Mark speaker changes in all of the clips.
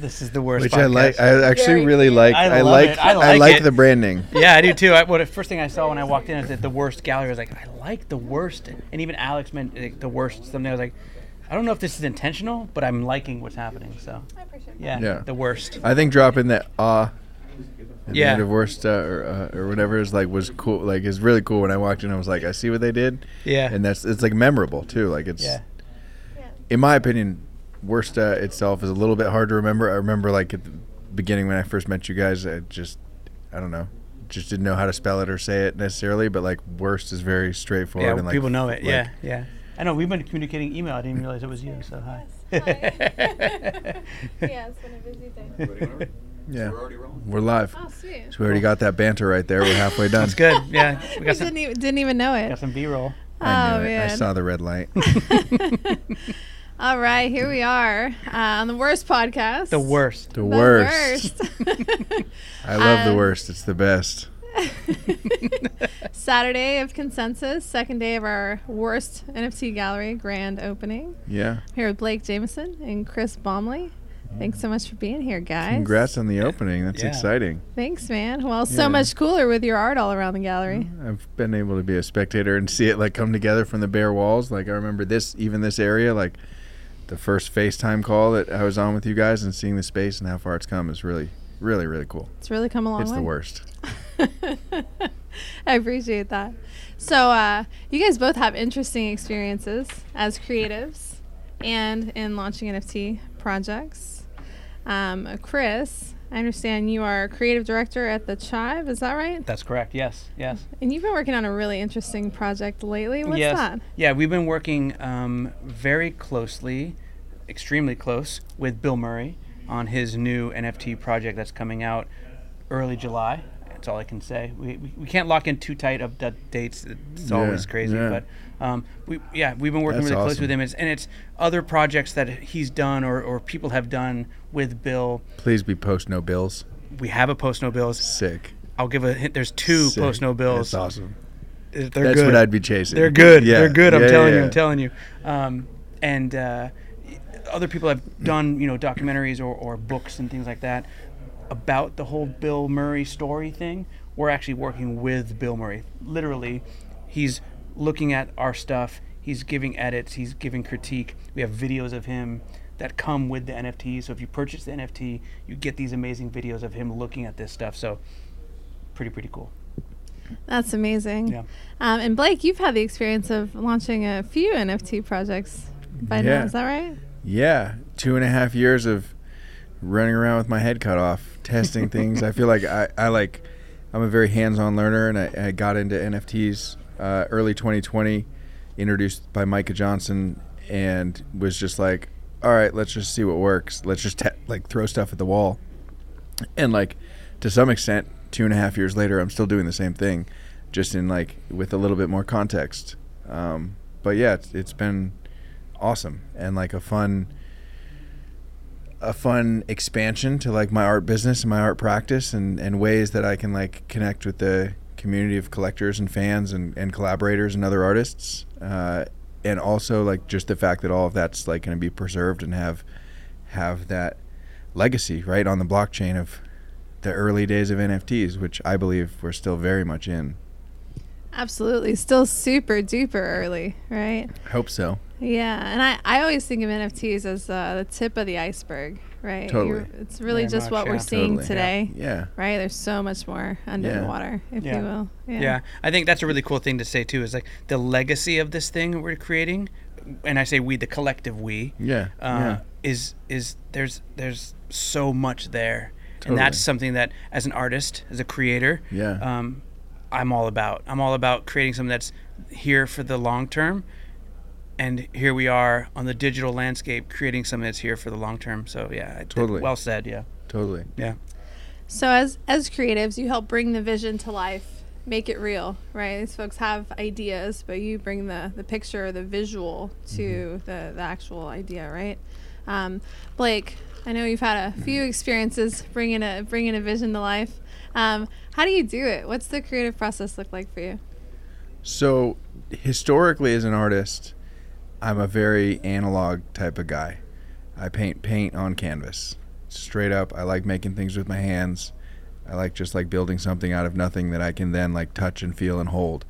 Speaker 1: This is the worst.
Speaker 2: Which I like. I actually
Speaker 3: Very
Speaker 2: really
Speaker 3: cute.
Speaker 2: like.
Speaker 1: I
Speaker 2: I, like.
Speaker 1: it. I
Speaker 2: I
Speaker 1: like
Speaker 2: like
Speaker 1: it.
Speaker 2: the branding.
Speaker 1: yeah, I do too. I, well, the first thing I saw when I walked in is that the worst gallery. I was like, I like the worst, and even Alex meant like, the worst. Something I was like, I don't know if this is intentional, but I'm liking what's happening. So
Speaker 3: I appreciate that.
Speaker 1: yeah,
Speaker 2: Yeah.
Speaker 1: the worst.
Speaker 2: I think dropping that ah. at the
Speaker 1: Yeah.
Speaker 2: end of worst uh, or, uh, or whatever is like was cool. Like it's really cool. When I walked in, I was like, I see what they did,
Speaker 1: Yeah,
Speaker 2: and that's it's like memorable too. Like it's,
Speaker 1: yeah,
Speaker 3: Yeah.
Speaker 2: in my opinion, worst uh, itself is a little bit hard to remember. I remember like at the beginning when I first met you guys, I just, I don't know, just didn't know how to spell it or say it necessarily. But like worst is very straightforward.
Speaker 1: yeah.
Speaker 2: and, like,
Speaker 1: people know it.
Speaker 2: like-
Speaker 1: yeah, yeah. I know. We've been communicating email. I didn't realize it was you. So hi.
Speaker 3: Hi. yeah, it's been a busy day.
Speaker 2: Yeah,
Speaker 4: We're already rolling.
Speaker 2: we're live.
Speaker 3: Oh, sweet.
Speaker 2: So we already got that banter right there. We're halfway done.
Speaker 1: That's good. Yeah, we
Speaker 3: We
Speaker 1: got some,
Speaker 3: didn't even, didn't even know it.
Speaker 1: got
Speaker 3: it.
Speaker 1: some B-roll.
Speaker 2: I
Speaker 3: oh
Speaker 2: knew it.
Speaker 3: man.
Speaker 2: I saw the red light.
Speaker 3: All right, here we are uh, on the worst podcast.
Speaker 1: The worst.
Speaker 2: The
Speaker 3: The
Speaker 2: worst.
Speaker 3: worst.
Speaker 2: I love the
Speaker 3: Um,
Speaker 2: worst. It's the best.
Speaker 3: Saturday of consensus, second day of our worst NFT gallery grand opening.
Speaker 2: Yeah.
Speaker 3: Here with Blake Jamieson and Chris Bomely. Thanks so much for being here, guys.
Speaker 2: Congrats on the opening. That's
Speaker 1: Yeah.
Speaker 2: exciting.
Speaker 3: Thanks, man. Well, so
Speaker 2: Yeah.
Speaker 3: much cooler with your art all around the gallery.
Speaker 2: I've been able to be a spectator and see it like come together from the bare walls. Like I remember this, even this area, like the first FaceTime call that I was on with you guys and seeing the space and how far it's come is really, really, really cool.
Speaker 3: It's really come a long
Speaker 2: it's
Speaker 3: way.
Speaker 2: the worst.
Speaker 3: I appreciate that. So, uh, you guys both have interesting experiences as creatives and in launching NFT projects. Um, Chris, I understand you are creative director at the Chive. Is that right?
Speaker 1: That's correct. Yes, yes.
Speaker 3: And you've been working on a really interesting project lately. What's
Speaker 1: yes.
Speaker 3: that?
Speaker 1: Yeah, we've been working um, very closely, extremely close, with Bill Murray on his new NFT project that's coming out early July. That's all I can say. We, we, we can't lock in too tight of the dates. It's
Speaker 2: Yeah,
Speaker 1: always crazy,
Speaker 2: yeah.
Speaker 1: but um, we yeah we've been working
Speaker 2: That's
Speaker 1: really close with him. It's, and it's other projects that he's done or, or people have done with Bill.
Speaker 2: Please be post no bills.
Speaker 1: We have a post no bills.
Speaker 2: Sick.
Speaker 1: I'll give a hint. There's two
Speaker 2: Sick.
Speaker 1: post no bills.
Speaker 2: That's awesome.
Speaker 1: They're
Speaker 2: That's
Speaker 1: good.
Speaker 2: what I'd be chasing.
Speaker 1: They're good.
Speaker 2: Yeah.
Speaker 1: They're good. I'm telling you. I'm telling you. Um, and uh, other people have done, you know, documentaries or, or books and things like that about the whole Bill Murray story thing. We're actually working with Bill Murray. Literally, he's looking at our stuff. He's giving edits. He's giving critique. We have videos of him that come with the NFT. So if you purchase the NFT, you get these amazing videos of him looking at this stuff. So pretty pretty cool.
Speaker 3: That's amazing.
Speaker 1: Yeah.
Speaker 3: Um, and Blake, you've had the experience of launching a few NFT projects by now. Is that right?
Speaker 2: Yeah, two and a half years of running around with my head cut off, testing things. I feel like I, I like, I'm a very hands-on learner, and I, I got into NFTs uh, early 2020, introduced by Micah Johnson, and was just like, all right, let's just see what works. Let's just te- like throw stuff at the wall, and like to some extent, two and a half years later, I'm still doing the same thing, just in like with a little bit more context. Um, but yeah, it's, it's been awesome and like a fun a fun expansion to like my art business and my art practice and, and ways that I can like connect with the community of collectors and fans and, and collaborators and other artists. Uh, and also like just the fact that all of that's like going to be preserved and have have that legacy right on the blockchain of the early days of NFTs, which I believe we're still very much in.
Speaker 3: Absolutely. Still super duper early, right?
Speaker 2: Hope so.
Speaker 3: Yeah, and I, I always think of NFTs as uh, the tip of the iceberg, right?
Speaker 2: Totally.
Speaker 3: You're- it's really
Speaker 1: Very
Speaker 3: just
Speaker 1: much,
Speaker 3: what we're seeing
Speaker 2: Totally.
Speaker 3: today,
Speaker 2: Yeah.
Speaker 3: right? There's so much more under
Speaker 2: Yeah.
Speaker 3: the water, if
Speaker 1: Yeah.
Speaker 3: you will.
Speaker 1: Yeah. I think that's a really cool thing to say too. Is like the legacy of this thing we're creating, and I say we, the collective we,
Speaker 2: Yeah.
Speaker 1: uh,
Speaker 2: yeah.
Speaker 1: is is there's there's so much there,
Speaker 2: Totally.
Speaker 1: and that's something that as an artist, as a creator,
Speaker 2: Yeah.
Speaker 1: um, I'm all about. I'm all about creating something that's here for the long term. And here we are on the digital landscape, creating something that's here for the long term. So yeah,
Speaker 2: Totally.
Speaker 1: well said. Yeah,
Speaker 2: Totally.
Speaker 1: yeah,
Speaker 3: So as as creatives, you help bring the vision to life, make it real, right? These folks have ideas, but you bring the the picture, the visual to
Speaker 2: Mm-hmm.
Speaker 3: the the actual idea, right? Um, Blake, I know you've had a few experiences bringing a bringing a vision to life. Um, how do you do it? What's the creative process look like for you?
Speaker 2: So, historically, as an artist, I'm a very analog type of guy. I paint paint on canvas, straight up. I like making things with my hands. I like just like building something out of nothing that I can then like touch and feel and hold.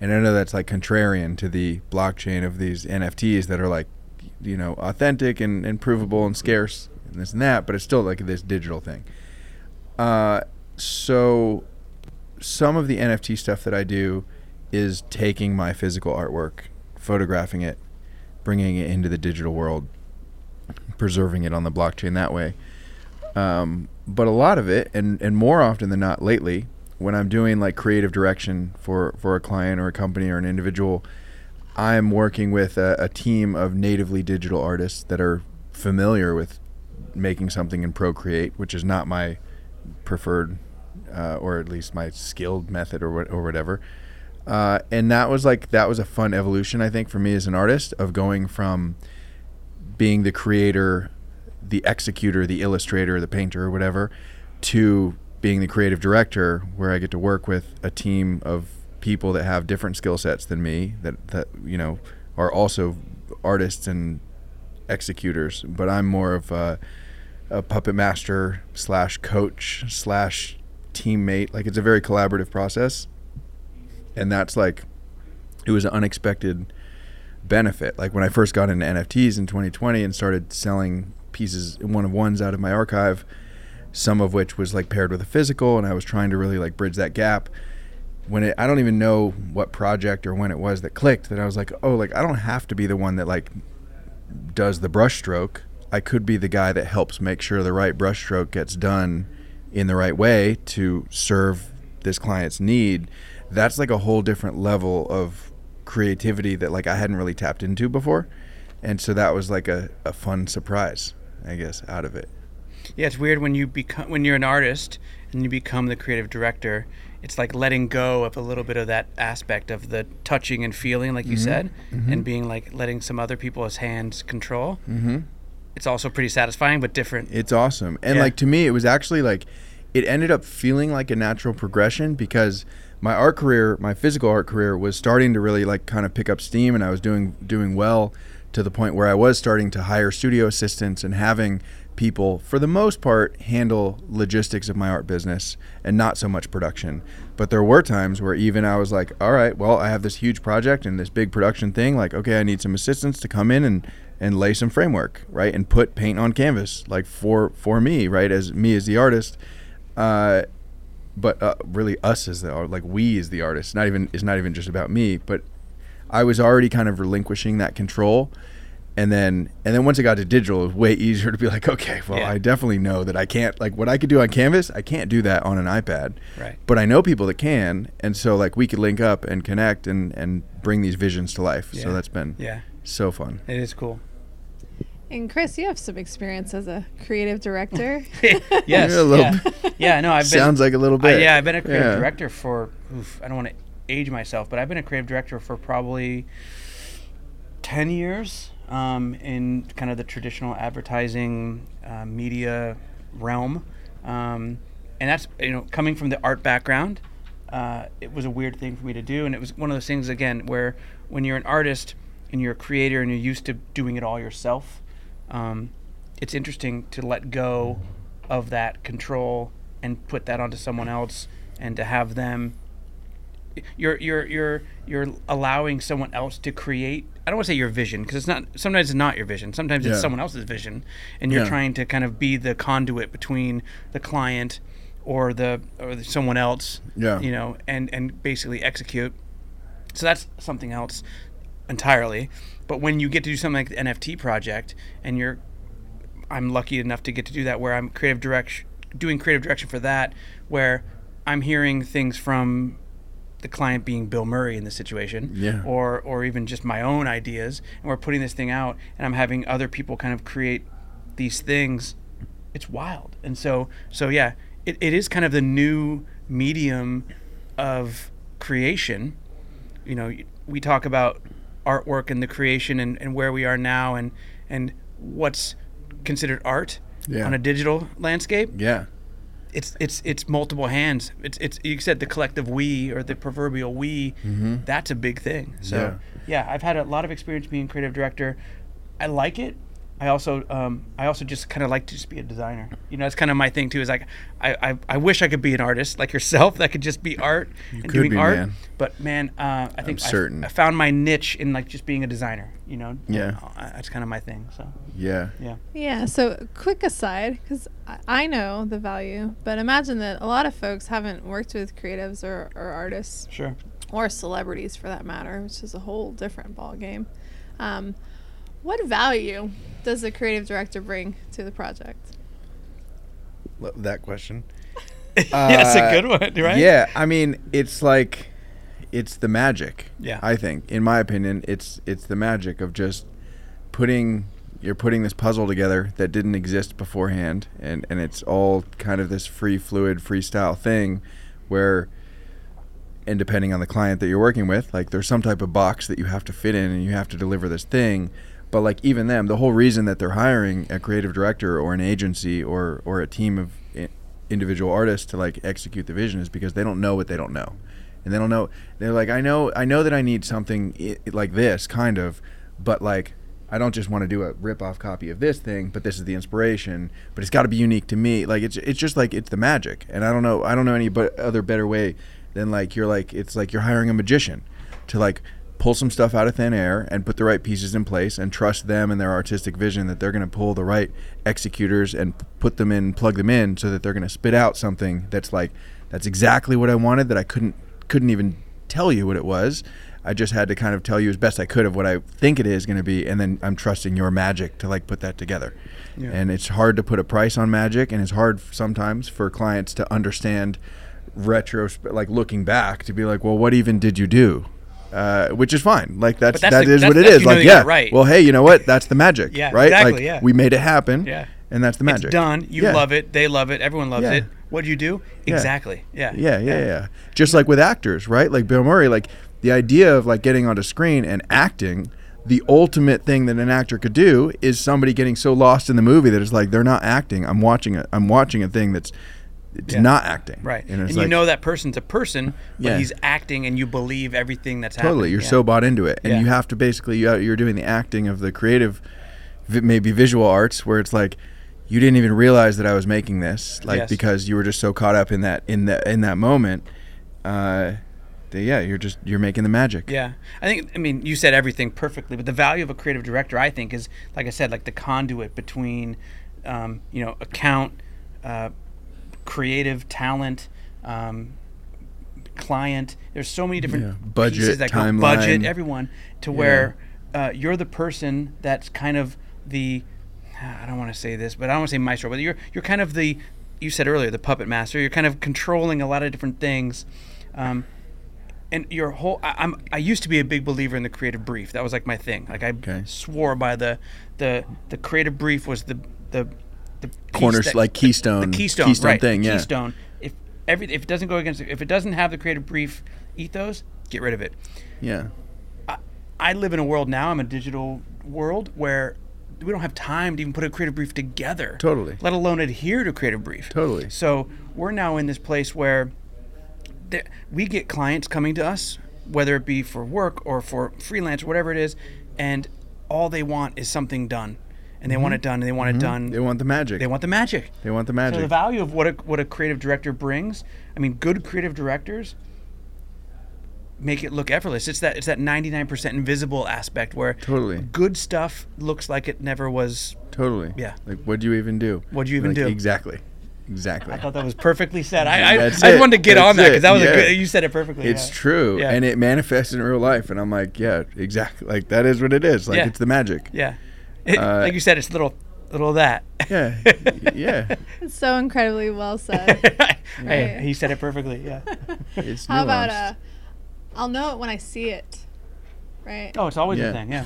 Speaker 2: And I know that's like contrarian to the blockchain of these NFTs that are like, you know, authentic and, and provable and scarce and this and that, but it's still like this digital thing. Uh, so some of the NFT stuff that I do is taking my physical artwork, photographing it, bringing it into the digital world, preserving it on the blockchain that way. Um, but a lot of it, and, and more often than not lately, when I'm doing like creative direction for, for a client or a company or an individual, I'm working with a, a team of natively digital artists that are familiar with making something in Procreate, which is not my preferred uh, or at least my skilled method or or whatever. Uh, and that was like that was a fun evolution I think for me as an artist of going from being the creator, the executor, the illustrator, the painter, or whatever, to being the creative director, where I get to work with a team of people that have different skill sets than me, that that you know are also artists and executors. But I'm more of a, a puppet master slash coach slash teammate. Like it's a very collaborative process, and that's like it was an unexpected benefit. Like when I first got into NFTs in 2020 and started selling pieces one of ones out of my archive, some of which was like paired with a physical, and I was trying to really like bridge that gap. When it, I don't even know what project or when it was that clicked that I was like, oh, like I don't have to be the one that like does the brushstroke. I could be the guy that helps make sure the right brushstroke gets done in the right way to serve this client's need. That's like a whole different level of creativity that like I hadn't really tapped into before. And so that was like a, a fun surprise, I guess, out of it.
Speaker 1: Yeah, it's weird when you become when you're an artist and you become the creative director. It's like letting go of a little bit of that aspect of the touching and feeling, like you said, and being like letting some other people's hands control.
Speaker 2: Mm-hmm.
Speaker 1: It's also pretty satisfying, but different.
Speaker 2: It's awesome. And
Speaker 1: Yeah.
Speaker 2: like to me, it was actually like it ended up feeling like a natural progression because my art career, my physical art career was starting to really like kind of pick up steam and I was doing doing well to the point where I was starting to hire studio assistants and having people for the most part handle logistics of my art business and not so much production. But there were times where even I was like, all right, well, I have this huge project and this big production thing, like okay, I need some assistants to come in and and lay some framework, right? And put paint on canvas like for for me, right? As me as the artist. Uh but uh, really us as the art- like we as the artist not even it's not even just about me but i was already kind of relinquishing that control and then and then once it got to digital it was way easier to be like okay well
Speaker 1: Yeah.
Speaker 2: i definitely know that i can't like what i could do on canvas i can't do that on an ipad
Speaker 1: Right.
Speaker 2: but i know people that can and so like we could link up and connect and and bring these visions to life
Speaker 1: Yeah.
Speaker 2: so that's been
Speaker 1: Yeah,
Speaker 2: so fun
Speaker 1: it is cool.
Speaker 3: And Chris, you have some experience as a creative director.
Speaker 1: yes.
Speaker 2: Yeah, a little
Speaker 1: yeah.
Speaker 2: bit.
Speaker 1: yeah. No, I've been.
Speaker 2: sounds like a little
Speaker 1: I-
Speaker 2: bit
Speaker 1: yeah, I've been a creative
Speaker 2: Yeah.
Speaker 1: director for. Oof, I don't want to age myself, but I've been a creative director for probably ten years um, in kind of the traditional advertising uh, media realm, um, and that's you know coming from the art background. Uh, it was a weird thing for me to do, and it was one of those things again where when you're an artist and you're a creator and you're used to doing it all yourself, um, it's interesting to let go of that control and put that onto someone else and to have them you're you're you're you're allowing someone else to create I don't want to say your vision because it's not sometimes it's not your vision sometimes it's someone else's vision and you're
Speaker 2: Yeah.
Speaker 1: trying to kind of be the conduit between the client or the or the, someone else
Speaker 2: Yeah.
Speaker 1: you know and and basically execute so that's something else entirely but when you get to do something like the NFT project and you're I'm lucky enough to get to do that where I'm creative direction doing creative direction for that where I'm hearing things from the client being Bill Murray in this situation
Speaker 2: Yeah.
Speaker 1: or or even just my own ideas and we're putting this thing out and I'm having other people kind of create these things it's wild and so so yeah it, it is kind of the new medium of creation you know we talk about artwork and the creation and, and where we are now and and what's considered art
Speaker 2: Yeah.
Speaker 1: on a digital landscape
Speaker 2: yeah
Speaker 1: it's it's it's multiple hands it's it's you said the collective we or the proverbial we
Speaker 2: Mhm.
Speaker 1: that's a big thing so yeah. yeah. i've had a lot of experience being creative director i like it I also um, I also just kind of like to just be a designer. You know, that's kind of my thing too. Is like I, I, I wish I could be an artist like yourself that could just be art and
Speaker 2: could
Speaker 1: doing
Speaker 2: be,
Speaker 1: art.
Speaker 2: man.
Speaker 1: But man, uh, I think I-
Speaker 2: certain.
Speaker 1: I, found my niche in like just being a designer. You know,
Speaker 2: Yeah.
Speaker 1: Uh, that's kind of my thing. So
Speaker 2: Yeah.
Speaker 1: yeah,
Speaker 3: Yeah, so quick aside, because I know the value, but imagine that a lot of folks haven't worked with creatives or, or artists
Speaker 1: sure.
Speaker 3: or celebrities for that matter, which is a whole different ball game. Um, what value does the creative director bring to the project?
Speaker 2: Love that question.
Speaker 1: yeah, it's a
Speaker 2: Uh,
Speaker 1: good one, right?
Speaker 2: Yeah, I mean, it's like it's the magic.
Speaker 1: Yeah.
Speaker 2: I think, in my opinion, it's it's the magic of just putting you're putting this puzzle together that didn't exist beforehand, and and it's all kind of this free fluid freestyle thing, where. And depending on the client that you're working with, like there's some type of box that you have to fit in, and you have to deliver this thing. But like even them, the whole reason that they're hiring a creative director or an agency or or a team of individual artists to like execute the vision is because they don't know what they don't know, and they don't know. They're like, I know, I know that I need something like this kind of, but like I don't just want to do a rip off copy of this thing, but this is the inspiration. But it's got to be unique to me. Like it's it's just like it's the magic, and I don't know I don't know any but other better way than like you're like it's like you're hiring a magician to like pull some stuff out of thin air and put the right pieces in place and trust them and their artistic vision that they're going to pull the right executors and put them in plug them in so that they're going to spit out something that's like that's exactly what I wanted that I couldn't couldn't even tell you what it was. I just had to kind of tell you as best I could of what I think it is going to be and then I'm trusting your magic to like put that together.
Speaker 1: Yeah.
Speaker 2: and it's hard to put a price on magic and it's hard sometimes for clients to understand retro like looking back to be like well what even did you do uh, which is fine like that's,
Speaker 1: that's
Speaker 2: that
Speaker 1: the-
Speaker 2: is
Speaker 1: that's-
Speaker 2: what it is like yeah
Speaker 1: right.
Speaker 2: well hey you know what that's the magic
Speaker 1: Yeah,
Speaker 2: right
Speaker 1: exactly,
Speaker 2: like
Speaker 1: yeah.
Speaker 2: we made it happen
Speaker 1: Yeah.
Speaker 2: and that's the magic
Speaker 1: It's done. You
Speaker 2: Yeah.
Speaker 1: love it. They love it. Everyone loves
Speaker 2: Yeah.
Speaker 1: it. What do you do?
Speaker 2: Yeah.
Speaker 1: Exactly. Yeah.
Speaker 2: yeah, yeah, yeah. Just like with actors, right? Like Bill Murray, like the idea of like getting onto screen and acting, the ultimate thing that an actor could do is somebody getting so lost in the movie that it's like they're not acting. I'm watching it. I'm watching a thing that's it's
Speaker 1: Yeah.
Speaker 2: not acting.
Speaker 1: Right.
Speaker 2: And
Speaker 1: And, you
Speaker 2: like,
Speaker 1: know that person's a person, but
Speaker 2: Yeah.
Speaker 1: he's acting and you believe everything that's happening. totally.
Speaker 2: You're
Speaker 1: Yeah.
Speaker 2: so bought into it, and you have to basically you- you're doing the acting of the creative, maybe visual arts, where it's like. You didn't even realize that I was making this, like
Speaker 1: Yes.
Speaker 2: because you were just so caught up in that in that in that moment. Uh, that, yeah, you're just you're making the magic.
Speaker 1: Yeah, I think. I mean, you said everything perfectly, but the value of a creative director, I think, is like I said, like the conduit between, um, you know, account, uh, creative talent, um, client. There's so many different
Speaker 2: Yeah. Budget,
Speaker 1: pieces that go
Speaker 2: timeline.
Speaker 1: budget, everyone, to where uh, you're the person that's kind of the. I don't want to say this, but I don't want to say maestro, but you're you're kind of the. You said earlier the puppet master. You're kind of controlling a lot of different things. Um, and your whole I, I'm I used to be a big believer in the creative brief. That was like my thing. Like I
Speaker 2: Okay.
Speaker 1: swore by the the the creative brief was the the the piece
Speaker 2: Corners-
Speaker 1: that-
Speaker 2: like keystone-
Speaker 1: the keystone,
Speaker 2: keystone
Speaker 1: right,
Speaker 2: thing, yeah.
Speaker 1: Keystone. If every if it doesn't go against if it doesn't have the creative brief ethos, get rid of it.
Speaker 2: Yeah.
Speaker 1: I, I live in a world now. I'm a digital world where we don't have time to even put a creative brief together.
Speaker 2: Totally.
Speaker 1: Let alone adhere to creative brief.
Speaker 2: Totally.
Speaker 1: So we're now in this place where there, we get clients coming to us, whether it be for work or for freelance or whatever it is, and all they want is something done, and they want it done, and they want it done.
Speaker 2: Mm-hmm. They want the magic.
Speaker 1: They want the magic.
Speaker 2: They want the
Speaker 1: So
Speaker 2: magic.
Speaker 1: the value of what a what a creative director brings. I mean, good creative directors make it look effortless. It's that it's that 99% invisible aspect where
Speaker 2: Totally.
Speaker 1: good stuff looks like it never was.
Speaker 2: totally.
Speaker 1: Yeah.
Speaker 2: Like, what do you even do?
Speaker 1: What do you even
Speaker 2: Like,
Speaker 1: do?
Speaker 2: Exactly. Exactly.
Speaker 1: I thought that was perfectly said. I I, I just wanted to get
Speaker 2: That's
Speaker 1: on that because that was
Speaker 2: Yeah.
Speaker 1: a good. You said it perfectly.
Speaker 2: it's
Speaker 1: yeah.
Speaker 2: true,
Speaker 1: Yeah.
Speaker 2: and it manifests in real life, and I'm like, yeah, exactly. Like that is what it is. Like it's the magic.
Speaker 1: Yeah, It-
Speaker 2: Uh,
Speaker 1: like you said, it's little little of that.
Speaker 2: Yeah. yeah.
Speaker 3: It's so incredibly well said.
Speaker 1: hey, he said it perfectly. Yeah.
Speaker 2: It's
Speaker 3: How about
Speaker 2: nuanced.
Speaker 3: uh, I'll know it when I see it, right?
Speaker 1: Oh, it's always
Speaker 2: Yeah.
Speaker 1: a thing. Yeah.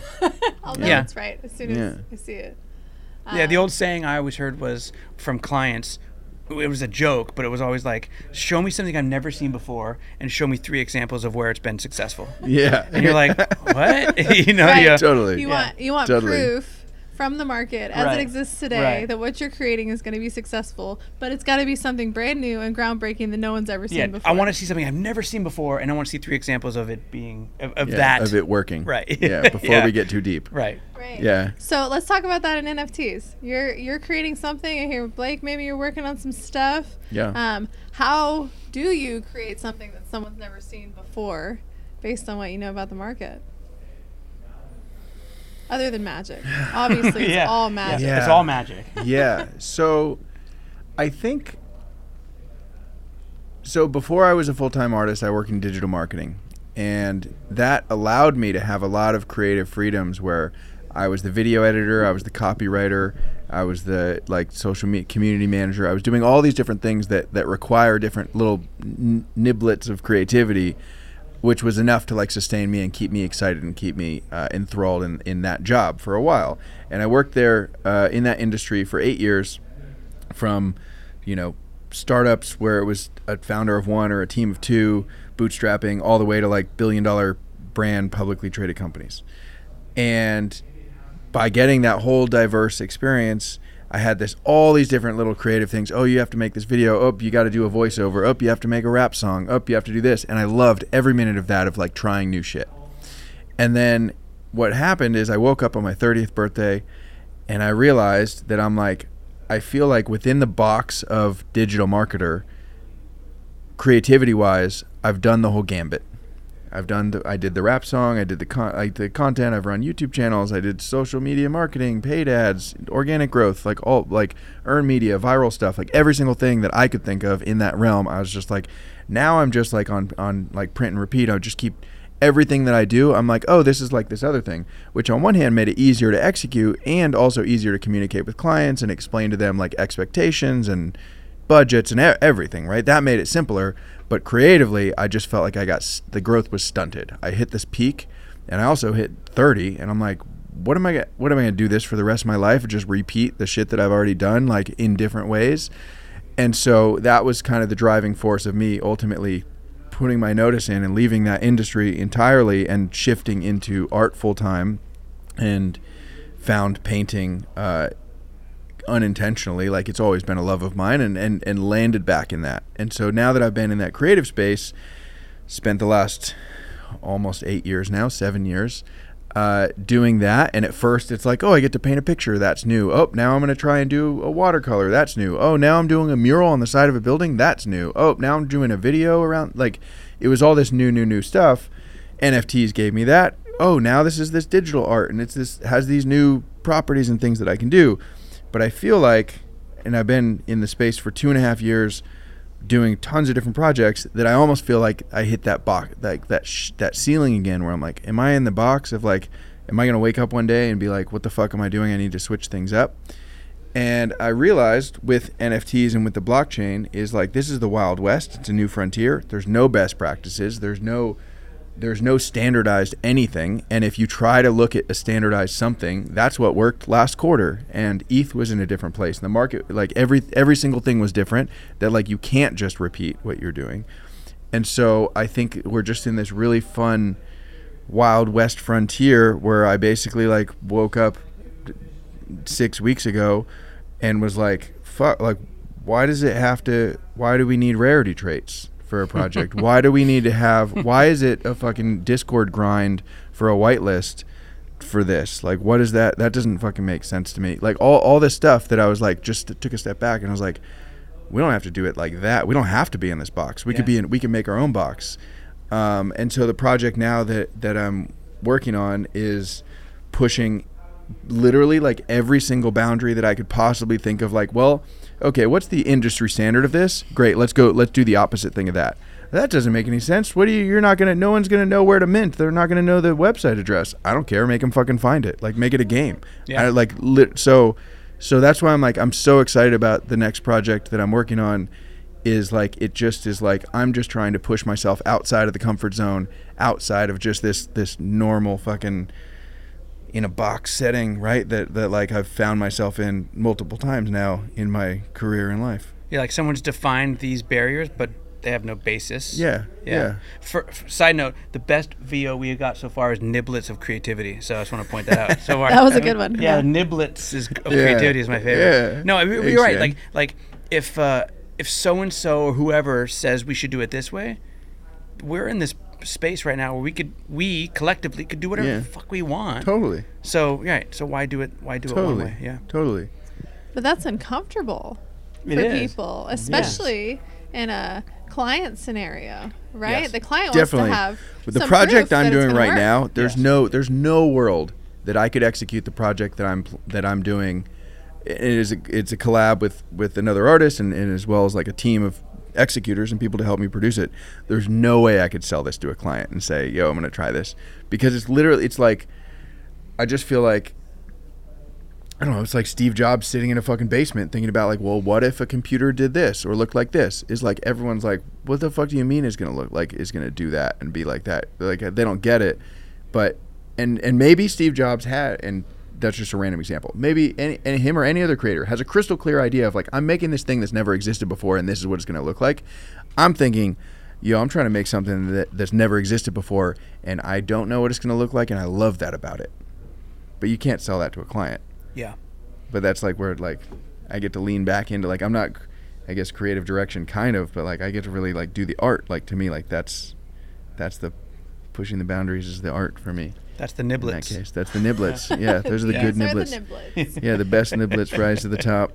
Speaker 3: I'll know
Speaker 1: Yeah.
Speaker 3: it's right as soon as
Speaker 2: Yeah.
Speaker 3: I see it.
Speaker 1: Yeah, the
Speaker 3: Uh,
Speaker 1: old saying I always heard was from clients. It was a joke, but it was always like, "Show me something I've never seen before, and show me three examples of where it's been successful."
Speaker 2: Yeah.
Speaker 1: And you're like, "What?" you know?
Speaker 3: Right.
Speaker 1: Yeah.
Speaker 2: Totally.
Speaker 3: You
Speaker 1: Yeah.
Speaker 3: want you want
Speaker 2: Totally.
Speaker 3: proof from the market as
Speaker 1: Right.
Speaker 3: it exists today
Speaker 1: Right.
Speaker 3: that what you're creating is going to be successful, but it's got to be something brand new and groundbreaking that no one's ever seen
Speaker 1: Yeah,
Speaker 3: before.
Speaker 1: I want to see something I've never seen before, and I want to see three examples of it being of, of
Speaker 2: Yeah,
Speaker 1: that.
Speaker 2: of it working.
Speaker 1: Right.
Speaker 2: Yeah. Before
Speaker 1: Yeah.
Speaker 2: we get too deep.
Speaker 1: Right.
Speaker 3: Right.
Speaker 2: Yeah.
Speaker 3: So let's talk about that in NFTs. You're you're creating something. I hear Blake. Maybe you're working on some stuff.
Speaker 2: Yeah.
Speaker 3: Um, how do you create something that someone's never seen before, based on what you know about the market? Other than magic, obviously it's
Speaker 1: yeah.
Speaker 3: all magic.
Speaker 1: Yeah. It's all magic.
Speaker 2: yeah. So I think so before I was a full-time artist, I worked in digital marketing. And that allowed me to have a lot of creative freedoms where I was the video editor, I was the copywriter, I was the like social media community manager. I was doing all these different things that that require different little n- niblets of creativity which was enough to like sustain me and keep me excited and keep me uh, enthralled in, in that job for a while. And I worked there uh, in that industry for eight years, from you know startups where it was a founder of one or a team of two, bootstrapping, all the way to like billion dollar brand publicly traded companies. And by getting that whole diverse experience, I had this all these different little creative things. Oh, you have to make this video. Oh, you got to do a voiceover. Oh, you have to make a rap song. Oh, you have to do this. And I loved every minute of that of like trying new shit. And then what happened is I woke up on my 30th birthday and I realized that I'm like I feel like within the box of digital marketer creativity wise, I've done the whole gambit. I've done the, I did the rap song, I did the con, I did content, I've run YouTube channels, I did social media marketing, paid ads, organic growth, like all like earned media, viral stuff, like every single thing that I could think of in that realm. I was just like now I'm just like on on like print and repeat. I just keep everything that I do. I'm like, "Oh, this is like this other thing," which on one hand made it easier to execute and also easier to communicate with clients and explain to them like expectations and budgets and everything, right? That made it simpler. But creatively, I just felt like I got the growth was stunted. I hit this peak, and I also hit 30, and I'm like, what am I? Gonna, what am I going to do this for the rest of my life? Just repeat the shit that I've already done, like in different ways. And so that was kind of the driving force of me ultimately putting my notice in and leaving that industry entirely and shifting into art full time, and found painting. Uh, unintentionally like it's always been a love of mine and, and and landed back in that. And so now that i've been in that creative space spent the last almost eight years now seven years uh, doing that. And at first it's like oh i get to paint a picture that's new. Oh now i'm going to try and do a watercolor that's new. Oh now i'm doing a mural on the side of a building that's new. Oh now i'm doing a video around like it was all this new new new stuff. Nfts gave me that. Oh now this is this digital art and it's this has these new properties and things that i can do but I feel like, and I've been in the space for two and a half years, doing tons of different projects, that I almost feel like I hit that box, like that sh- that ceiling again, where I'm like, am I in the box of like, am I gonna wake up one day and be like, what the fuck am I doing? I need to switch things up. And I realized with NFTs and with the blockchain is like this is the wild west. It's a new frontier. There's no best practices. There's no there's no standardized anything and if you try to look at a standardized something that's what worked last quarter and eth was in a different place. The market like every every single thing was different that like you can't just repeat what you're doing. And so i think we're just in this really fun wild west frontier where i basically like woke up six weeks ago and was like fuck like why does it have to why do we need rarity traits for a project. Why do we need to have why is it a fucking discord grind for a whitelist for this? Like what is that? That doesn't fucking make sense to me. Like all, all this stuff that i was like just took a step back and i was like we don't have to do it like that. We don't have to be in this box. We could be in we can make our own box. Um, and so the project now that that i'm working on is pushing literally like every single boundary that I could possibly think of like well okay what's the industry standard of this? Great let's go let's do the opposite thing of that. That doesn't make any sense. What do you you're not gonna no one's gonna know where to mint. They're not gonna know the website address. I don't care. Make them fucking find it. Like make it a game.
Speaker 1: Yeah.
Speaker 2: I, like lit, so so that's why I'm like I'm so excited about the next project that I'm working on is like it just is like I'm just trying to push myself outside of the comfort zone outside of just this this normal fucking in a box setting, right? That that like I've found myself in multiple times now in my career and life.
Speaker 1: Yeah, like someone's defined these barriers, but they have no basis.
Speaker 2: Yeah, yeah.
Speaker 1: For, for- side note, the best VO we got so far is niblets of creativity. So I just want to point that out. So our-
Speaker 3: That was a good one,
Speaker 1: Yeah,
Speaker 3: yeah.
Speaker 1: niblets is, of
Speaker 2: Yeah,
Speaker 1: creativity is my favorite.
Speaker 2: yeah.
Speaker 1: No, I mean,
Speaker 2: Thanks,
Speaker 1: you're right. Like like if uh, if so and so or whoever says we should do it this way, we're in this space right now where we could we collectively could do whatever
Speaker 2: Yeah.
Speaker 1: the fuck we want.
Speaker 2: Totally,
Speaker 1: So right. So why do it? Why do it one way? Yeah.
Speaker 2: totally.
Speaker 3: But that's uncomfortable
Speaker 1: It
Speaker 3: for
Speaker 1: is.
Speaker 3: people, especially in a client scenario, right?
Speaker 1: Yes.
Speaker 3: The client
Speaker 2: Definitely.
Speaker 3: wants to have
Speaker 2: With the
Speaker 3: some
Speaker 2: project
Speaker 3: proof
Speaker 2: I'm doing right
Speaker 3: work.
Speaker 2: now, there's
Speaker 1: Yes.
Speaker 2: no there's no world that I could execute the project that I'm that I'm doing. It is a, it's a collab with with another artist and, and as well as like a team of executors and people to help me produce it. There's no way I could sell this to a client and say, "Yo, I'm going to try this," because it's literally it's like I just feel like I don't know. It's like Steve Jobs sitting in a fucking basement thinking about like, well, what if a computer did this or looked like this? Is like everyone's like, what the fuck do you mean is gonna look like is gonna do that and be like that? Like they don't get it, but and and maybe Steve Jobs had and that's just a random example. Maybe any, any him or any other creator has a crystal clear idea of like I'm making this thing that's never existed before and this is what it's gonna look like. I'm thinking. Yo, I'm trying to make something that, that's never existed before, and I don't know what it's going to look like, and I love that about it. But you can't sell that to a client
Speaker 1: Yeah.
Speaker 2: but that's like where like I get to lean back into like I'm not I guess creative direction kind of but like I get to really like do the art like to me like that's that's the pushing the boundaries is the art for me
Speaker 1: That's the
Speaker 2: in that
Speaker 1: niblets.
Speaker 2: case that's the niblets yeah those are the
Speaker 1: Yeah.
Speaker 2: good
Speaker 3: Those are
Speaker 2: niblets
Speaker 3: the niblets.
Speaker 2: yeah the best niblets rise to the top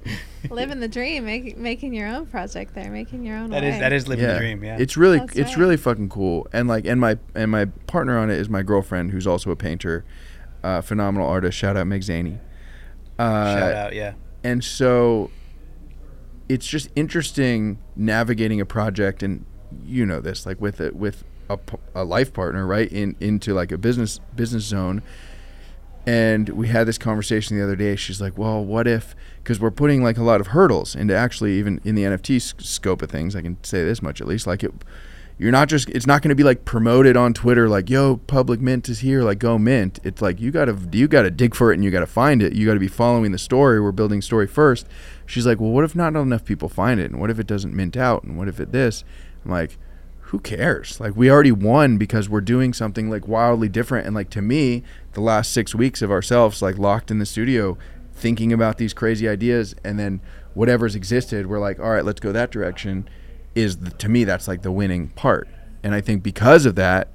Speaker 3: Living the dream, make, making your own project there, making your own
Speaker 1: That
Speaker 3: way.
Speaker 1: is that is living
Speaker 2: yeah
Speaker 1: the dream. Yeah.
Speaker 2: it's really
Speaker 3: That's
Speaker 2: it's
Speaker 3: right.
Speaker 2: really fucking cool and like and my and my partner on it is my girlfriend who's also a painter uh, phenomenal artist shout out Meg Zaney uh,
Speaker 1: Shout out. Yeah.
Speaker 2: and so it's just interesting navigating a project and you know this like with it with a, a life partner right in into like a business business zone. And we had this conversation the other day. She's like well what if because we're putting like a lot of hurdles into actually even in the nft s- scope of things i can say this much at least like it you're not just it's not going to be like promoted on twitter like yo public mint is here like go mint. It's like you gotta you gotta dig for it and you gotta find it. You gotta be following the story. We're building story first. She's like well what if not enough people find it? And what if it doesn't mint out? And what if it this? I'm like who cares? Like we already won because we're doing something like wildly different. And like to me the last six weeks of ourselves like locked in the studio thinking about these crazy ideas and then whatever's existed we're like all right let's go that direction is the, to me that's like the winning part. And i think because of that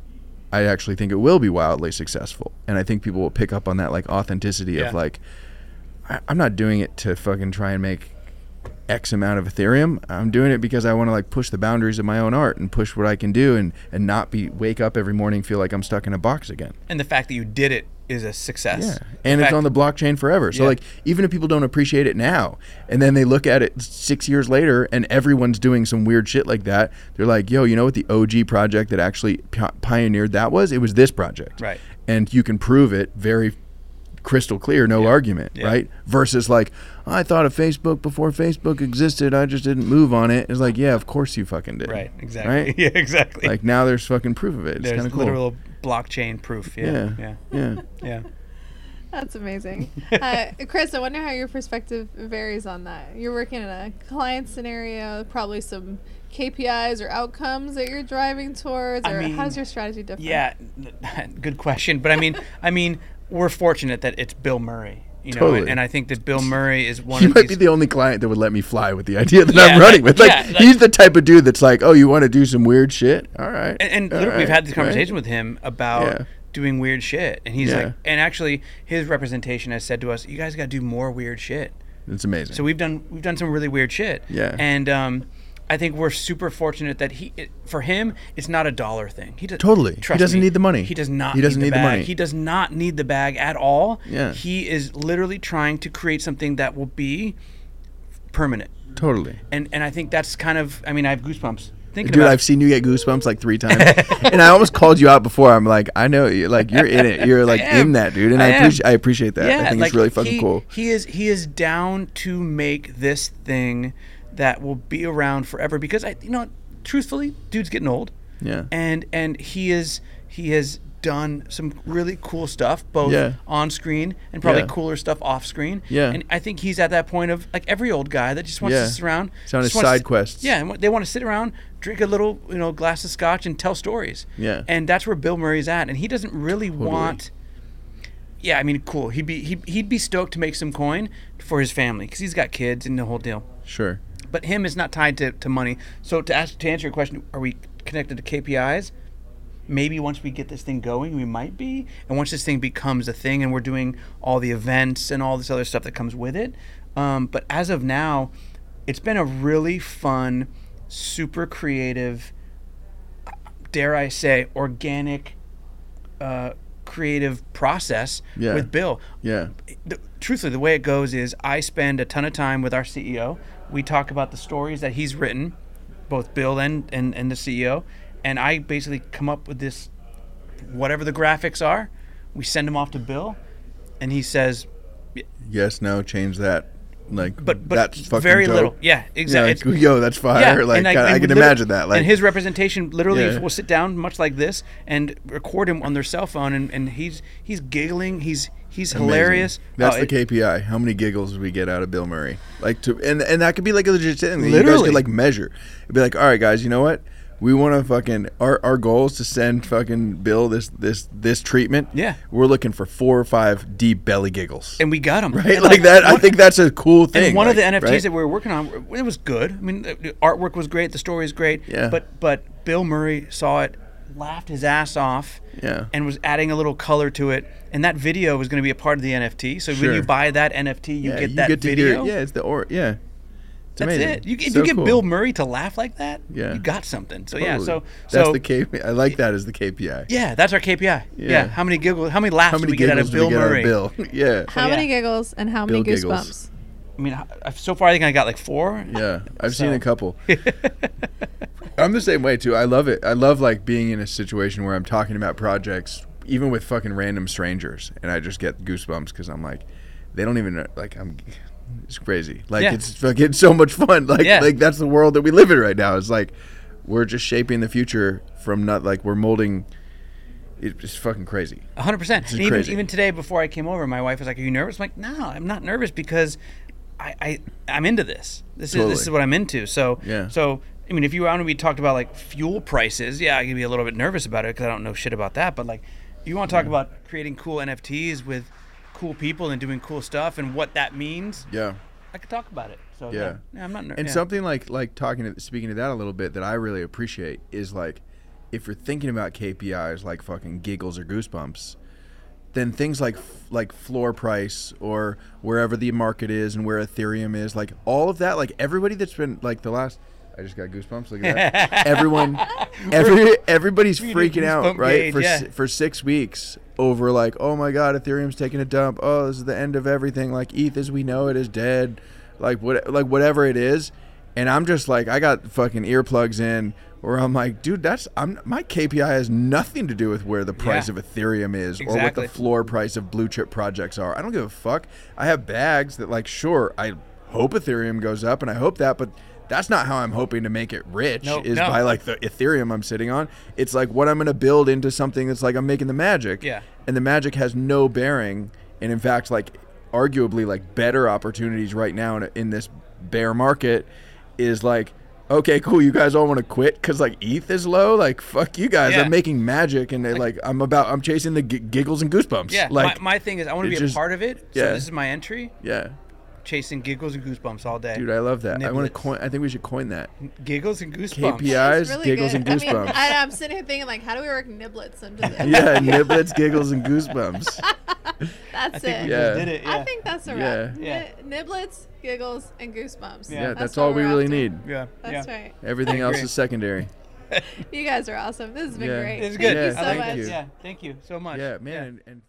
Speaker 2: i actually think it will be wildly successful. And i think people will pick up on that like authenticity
Speaker 1: Yeah.
Speaker 2: of like I, i'm not doing it to fucking try and make x amount of ethereum i'm doing it because i want to like push the boundaries of my own art and push what i can do and and not be wake up every morning feel like i'm stuck in a box again
Speaker 1: And the fact that you did it is a success.
Speaker 2: yeah, and it's
Speaker 1: fact-
Speaker 2: on the blockchain forever. So
Speaker 1: Yeah.
Speaker 2: like, even if people don't appreciate it now, and then they look at it six years later, and everyone's doing some weird shit like that, they're like, "Yo, you know what? The OG project that actually pi- pioneered that was? It was this project,
Speaker 1: Right.
Speaker 2: And you can prove it very crystal clear, no
Speaker 1: Yeah.
Speaker 2: argument, right? Versus like, I thought of Facebook before Facebook existed, I just didn't move on it. It's like, yeah, of course you fucking did,
Speaker 1: Right. Exactly.
Speaker 2: Right?
Speaker 1: Yeah. Exactly.
Speaker 2: Like now there's fucking proof of it. It's
Speaker 1: There's
Speaker 2: kind of cool.
Speaker 1: literal blockchain proof. Yeah.
Speaker 2: yeah,
Speaker 1: Yeah.
Speaker 2: yeah.
Speaker 1: Yeah.
Speaker 3: That's amazing. uh, Chris, I wonder how your perspective varies on that. You're working in a client scenario, probably some KPIs or outcomes that you're driving towards,
Speaker 1: I
Speaker 3: or
Speaker 1: mean,
Speaker 3: how's your strategy different?
Speaker 1: Yeah, good question. But I mean, I mean, we're fortunate that it's Bill Murray. You know,
Speaker 2: Totally.
Speaker 1: and, and I think that Bill Murray is one
Speaker 2: He
Speaker 1: of
Speaker 2: might
Speaker 1: these.
Speaker 2: be the only client that would let me fly with the idea that
Speaker 1: Yeah,
Speaker 2: I'm running
Speaker 1: like-
Speaker 2: with. Like,
Speaker 1: yeah, like-
Speaker 2: he's the type of dude that's like, "Oh, you want to do some weird shit? All right."
Speaker 1: and, and
Speaker 2: all
Speaker 1: literally, we've had this
Speaker 2: right."
Speaker 1: conversation with him about
Speaker 2: Yeah.
Speaker 1: doing weird shit, and he's like, and actually, his representation has said to us, "You guys got to do more weird shit."
Speaker 2: It's amazing.
Speaker 1: So we've done we've done some really weird shit.
Speaker 2: Yeah.
Speaker 1: And um, I think we're super fortunate that he it, for him it's not a dollar thing. He does,
Speaker 2: Totally. He doesn't
Speaker 1: me,
Speaker 2: need the money.
Speaker 1: He does not.
Speaker 2: He doesn't
Speaker 1: need,
Speaker 2: need
Speaker 1: the,
Speaker 2: the money.
Speaker 1: He does not need the bag at all.
Speaker 2: Yeah.
Speaker 1: He is literally trying to create something that will be permanent.
Speaker 2: totally.
Speaker 1: And and I think that's kind of I mean I have goosebumps thinking
Speaker 2: Dude, I've seen you get goosebumps like three times, and I almost called you out before. I'm like, I know you, like you're in it. You're like in that, dude, and
Speaker 1: I
Speaker 2: I, appreciate. I appreciate that.
Speaker 1: Yeah,
Speaker 2: I think
Speaker 1: like
Speaker 2: it's really fucking
Speaker 1: he,
Speaker 2: cool.
Speaker 1: He is he is down to make this thing that will be around forever because I you know truthfully, dude's getting old.
Speaker 2: Yeah.
Speaker 1: And and he is he has done some really cool stuff, both
Speaker 2: Yeah.
Speaker 1: on screen and probably
Speaker 2: Yeah.
Speaker 1: cooler stuff off screen.
Speaker 2: Yeah.
Speaker 1: And I think he's at that point of like every old guy that just wants
Speaker 2: Yeah.
Speaker 1: to sit around.
Speaker 2: It's on his side quests.
Speaker 1: Yeah, and they want to sit around, drink a little, you know, glass of scotch and tell stories.
Speaker 2: Yeah.
Speaker 1: And that's where Bill Murray's at, and he doesn't really want. Yeah, I mean, cool. He'd be he, he'd be stoked to make some coin for his family because he's got kids and the whole deal.
Speaker 2: Sure.
Speaker 1: But him is not tied to, to money. So to ask to answer your question, are we connected to KPIs? Maybe once we get this thing going, we might be. And once this thing becomes a thing, and we're doing all the events and all this other stuff that comes with it. Um, but as of now, it's been a really fun, super creative, dare I say, organic, uh, creative process
Speaker 2: Yeah.
Speaker 1: with Bill
Speaker 2: Yeah.
Speaker 1: the, truthfully, the way it goes is I spend a ton of time with our CEO. We talk about the stories that he's written, both Bill and, and, and the CEO, and I basically come up with this, whatever the graphics are, we send them off to Bill, and he says,
Speaker 2: Yes. No. Change that. Like.
Speaker 1: but but
Speaker 2: that's fucking
Speaker 1: very
Speaker 2: dope.
Speaker 1: little, yeah,
Speaker 2: Yeah.
Speaker 1: exactly.
Speaker 2: Like, yo, that's fire. like
Speaker 1: and
Speaker 2: I,
Speaker 1: and
Speaker 2: I can imagine that. Like.
Speaker 1: and his representation literally
Speaker 2: Yeah.
Speaker 1: will sit down much like this and record him on their cell phone, and, and he's he's giggling, he's he's
Speaker 2: Amazing.
Speaker 1: hilarious.
Speaker 2: That's
Speaker 1: Oh,
Speaker 2: the
Speaker 1: it-
Speaker 2: KPI. How many giggles do we get out of Bill Murray? Like to and and that could be like a legit thing. that You guys
Speaker 1: Literally.
Speaker 2: could like measure. It'd be like, all right, guys, you know what? We want to fucking our our goal is to send fucking Bill this this this treatment.
Speaker 1: Yeah.
Speaker 2: we're looking for four or five deep belly giggles.
Speaker 1: and we got them
Speaker 2: right, like, that. I think that's a cool thing.
Speaker 1: And one of the NFTs
Speaker 2: right?
Speaker 1: that we were working on, it was good. I mean, artwork was great, the story is great.
Speaker 2: Yeah.
Speaker 1: But but Bill Murray saw it, laughed his ass off.
Speaker 2: Yeah.
Speaker 1: And was adding a little color to it, and that video was going to be a part of the NFT. So
Speaker 2: Sure.
Speaker 1: when you buy that NFT, you
Speaker 2: yeah,
Speaker 1: get
Speaker 2: you
Speaker 1: that
Speaker 2: get
Speaker 1: video.
Speaker 2: hear. Yeah, it's the or yeah. It's
Speaker 1: That's
Speaker 2: amazing.
Speaker 1: it. You, if
Speaker 2: So
Speaker 1: you get
Speaker 2: cool.
Speaker 1: Bill Murray to laugh like that,
Speaker 2: Yeah.
Speaker 1: you got something. So yeah, so
Speaker 2: that's
Speaker 1: so
Speaker 2: the KPI. I like that as the KPI.
Speaker 1: yeah, that's our KPI. Yeah.
Speaker 2: Yeah.
Speaker 1: How many giggles? How many laughs
Speaker 2: How
Speaker 1: do we get out
Speaker 2: giggles
Speaker 1: of Bill
Speaker 2: we get out
Speaker 1: Murray?
Speaker 2: of Bill? yeah.
Speaker 3: How
Speaker 1: yeah.
Speaker 3: many giggles and how
Speaker 2: Bill
Speaker 3: many
Speaker 2: giggles.
Speaker 3: goosebumps?
Speaker 1: I mean, so far I think I got like four.
Speaker 2: Yeah, I've seen a couple. I'm the same way too. I love it. I love like being in a situation where I'm talking about projects, even with fucking random strangers, and I just get goosebumps because I'm like, they don't even know. Like I'm, it's crazy. Like
Speaker 1: Yeah.
Speaker 2: it's fucking so much fun. Like
Speaker 1: Yeah.
Speaker 2: like that's the world that we live in right now. It's like we're just shaping the future from not like we're molding. It's fucking crazy.
Speaker 1: A hundred percent.
Speaker 2: This
Speaker 1: And
Speaker 2: is
Speaker 1: even
Speaker 2: crazy.
Speaker 1: even today, before I came over, my wife was like, "Are you nervous?" I'm like, "No, I'm not nervous because I, I I'm into this. This is this is what I'm into." So
Speaker 2: Yeah.
Speaker 1: So I mean, if you were to be talked about like fuel prices, yeah, I could be a little bit nervous about it because I don't know shit about that. But like, you want to talk about creating cool NFTs with cool people and doing cool stuff and what that means,
Speaker 2: Yeah.
Speaker 1: I could talk about it. So
Speaker 2: Yeah.
Speaker 1: yeah, yeah I'm not nervous.
Speaker 2: And something like like talking to speaking to that a little bit that I really appreciate is like if you're thinking about KPIs like fucking giggles or goosebumps, then things like like floor price or wherever the market is and where Ethereum is, like all of that, like everybody that's been like the last. I just got goosebumps. Look at that. Everyone, every everybody's freaking out, right?
Speaker 1: gauge,
Speaker 2: for
Speaker 1: yeah.
Speaker 2: for six weeks over like, oh my god, Ethereum's taking a dump. Oh, this is the end of everything. Like ETH as we know it is dead. Like what, like whatever it is. And I'm just like, I got fucking earplugs in, where I'm like, dude, that's I'm my KPI has nothing to do with where the price
Speaker 1: Yeah.
Speaker 2: of Ethereum is or what the floor price of blue chip projects are. I don't give a fuck. I have bags that like, sure, I hope Ethereum goes up, and I hope that, but. That's not how I'm hoping to make it rich.
Speaker 1: No,
Speaker 2: is
Speaker 1: no.
Speaker 2: by like the Ethereum I'm sitting on. It's like what I'm going to build into something that's like I'm making the magic.
Speaker 1: Yeah.
Speaker 2: And the magic has no bearing, and in fact, like arguably like better opportunities right now in, in this bear market is like okay cool you guys all want to quit because like eth is low like fuck you guys
Speaker 1: Yeah.
Speaker 2: i'm making magic and uh, like, like i'm about i'm chasing the g- giggles and goosebumps
Speaker 1: yeah,
Speaker 2: like
Speaker 1: my, my thing is I want to be a
Speaker 2: just-
Speaker 1: part of it. So
Speaker 2: yeah.
Speaker 1: this is my entry.
Speaker 2: yeah
Speaker 1: Chasing giggles and goosebumps all day.
Speaker 2: dude i love that i want to coin i think we should coin that
Speaker 1: giggles and goosebumps.
Speaker 2: KPI.
Speaker 3: That's
Speaker 2: Eyes, giggles, and
Speaker 3: I mean,
Speaker 2: goosebumps.
Speaker 3: I, I'm sitting here thinking like, how do we work niblets into this?
Speaker 2: yeah niblets giggles and goosebumps
Speaker 3: That's
Speaker 1: I think
Speaker 3: it.
Speaker 1: we
Speaker 2: Yeah.
Speaker 1: did it. Yeah.
Speaker 3: I think that's a
Speaker 2: Yeah.
Speaker 3: wrap.
Speaker 1: Yeah.
Speaker 3: Ni- niblets, giggles, and goosebumps.
Speaker 2: yeah,
Speaker 1: That's
Speaker 2: that's, all we really
Speaker 3: after.
Speaker 2: need
Speaker 1: yeah.
Speaker 3: That's
Speaker 1: yeah.
Speaker 3: right.
Speaker 2: everything else is secondary
Speaker 3: You guys are awesome. This has been
Speaker 2: Yeah.
Speaker 3: great.
Speaker 1: It's
Speaker 3: Thank
Speaker 1: good.
Speaker 3: you so
Speaker 2: thank
Speaker 3: much.
Speaker 2: you.
Speaker 1: Yeah, thank you so much.
Speaker 2: yeah man and, and